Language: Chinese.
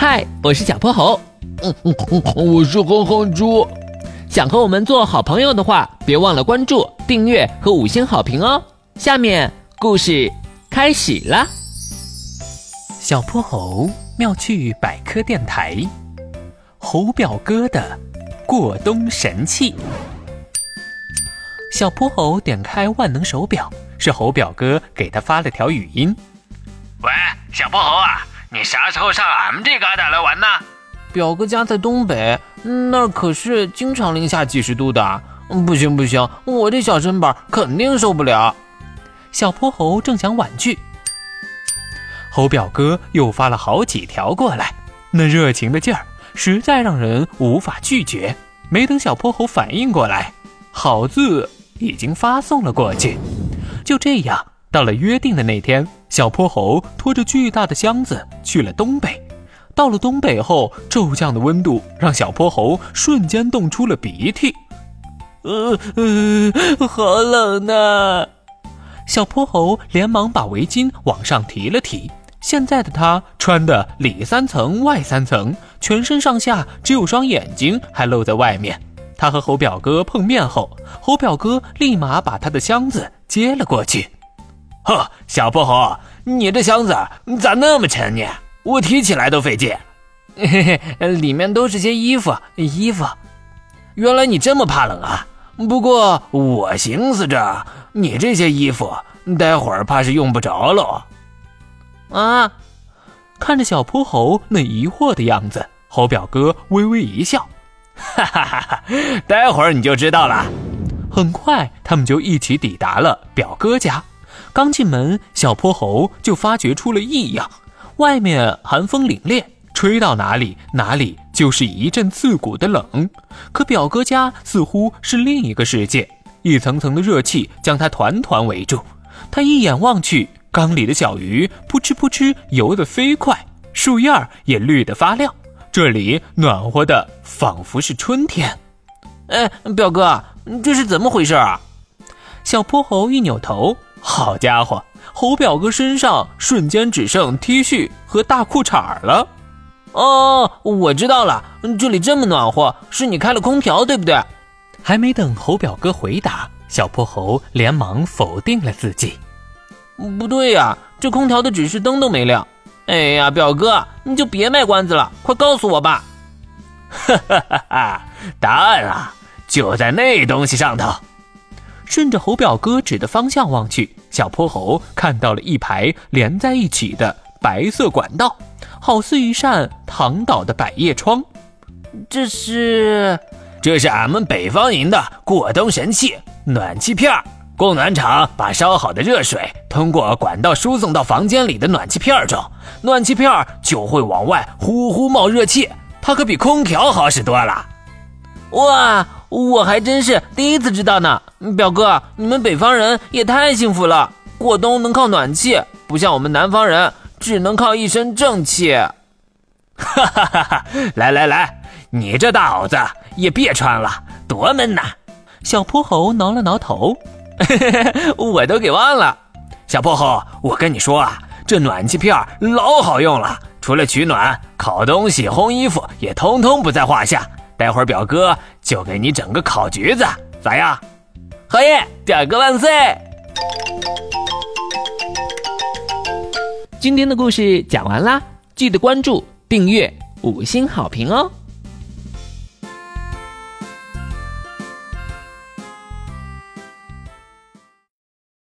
嗨，我是小泼猴。嗯嗯嗯，我是哼哼猪。想和我们做好朋友的话，别忘了关注、订阅和五星好评哦。下面故事开始了。小泼猴妙趣百科电台，猴表哥的过冬神器。小泼猴点开万能手表，是猴表哥给他发了条语音：“喂，小泼猴啊，你啥时候上俺们这旮瘩来玩呢？”表哥家在东北，那儿可是经常零下几十度的。不行不行，我这小身板肯定受不了。小泼猴正想婉拒，猴表哥又发了好几条过来，那热情的劲儿实在让人无法拒绝。没等小泼猴反应过来，好字已经发送了过去。就这样，到了约定的那天，小泼猴拖着巨大的箱子去了东北。到了东北后，骤降的温度让小泼猴瞬间冻出了鼻涕。呃呃，好冷呐！小泼猴连忙把围巾往上提了提。现在的他穿的里三层外三层，全身上下只有双眼睛还露在外面。他和猴表哥碰面后，猴表哥立马把他的箱子接了过去。呵，小泼猴，你这箱子咋那么沉呢？我提起来都费劲，嘿嘿，里面都是些衣服，衣服。原来你这么怕冷啊！不过我寻思着，你这些衣服待会儿怕是用不着喽。啊！看着小泼猴那疑惑的样子，猴表哥微微一笑，哈哈哈哈！待会儿你就知道了。很快，他们就一起抵达了表哥家。刚进门，小泼猴就发觉出了异样。外面寒风凛冽，吹到哪里哪里就是一阵刺骨的冷。可表哥家似乎是另一个世界，一层层的热气将他团团围住。他一眼望去，缸里的小鱼扑哧扑哧游得飞快，树叶儿也绿得发亮。这里暖和的仿佛是春天。哎，表哥，这是怎么回事啊？小泼猴一扭头，好家伙！猴表哥身上瞬间只剩 T 恤和大裤衩了。哦，我知道了，这里这么暖和，是你开了空调，对不对？还没等猴表哥回答，小泼猴连忙否定了自己。不对呀，这空调的指示灯都没亮。哎呀，表哥，你就别卖关子了，快告诉我吧。哈哈哈哈！答案啊，就在那东西上头。顺着猴表哥指的方向望去，小泼猴看到了一排连在一起的白色管道，好似一扇躺倒的百叶窗。这是，这是俺们北方营的过冬神器——暖气片儿。供暖厂把烧好的热水通过管道输送到房间里的暖气片中，暖气片就会往外呼呼冒热气，它可比空调好使多了。哇！我还真是第一次知道呢，表哥，你们北方人也太幸福了，过冬能靠暖气，不像我们南方人只能靠一身正气。哈哈哈哈！来来来，你这大袄子也别穿了，多闷呐！小泼猴挠了挠头，我都给忘了。小泼猴，我跟你说啊，这暖气片老好用了，除了取暖，烤东西、烘衣服也通通不在话下。待会儿表哥就给你整个烤橘子，咋样？侯爷！表哥万岁！今天的故事讲完啦，记得关注、订阅、五星好评哦！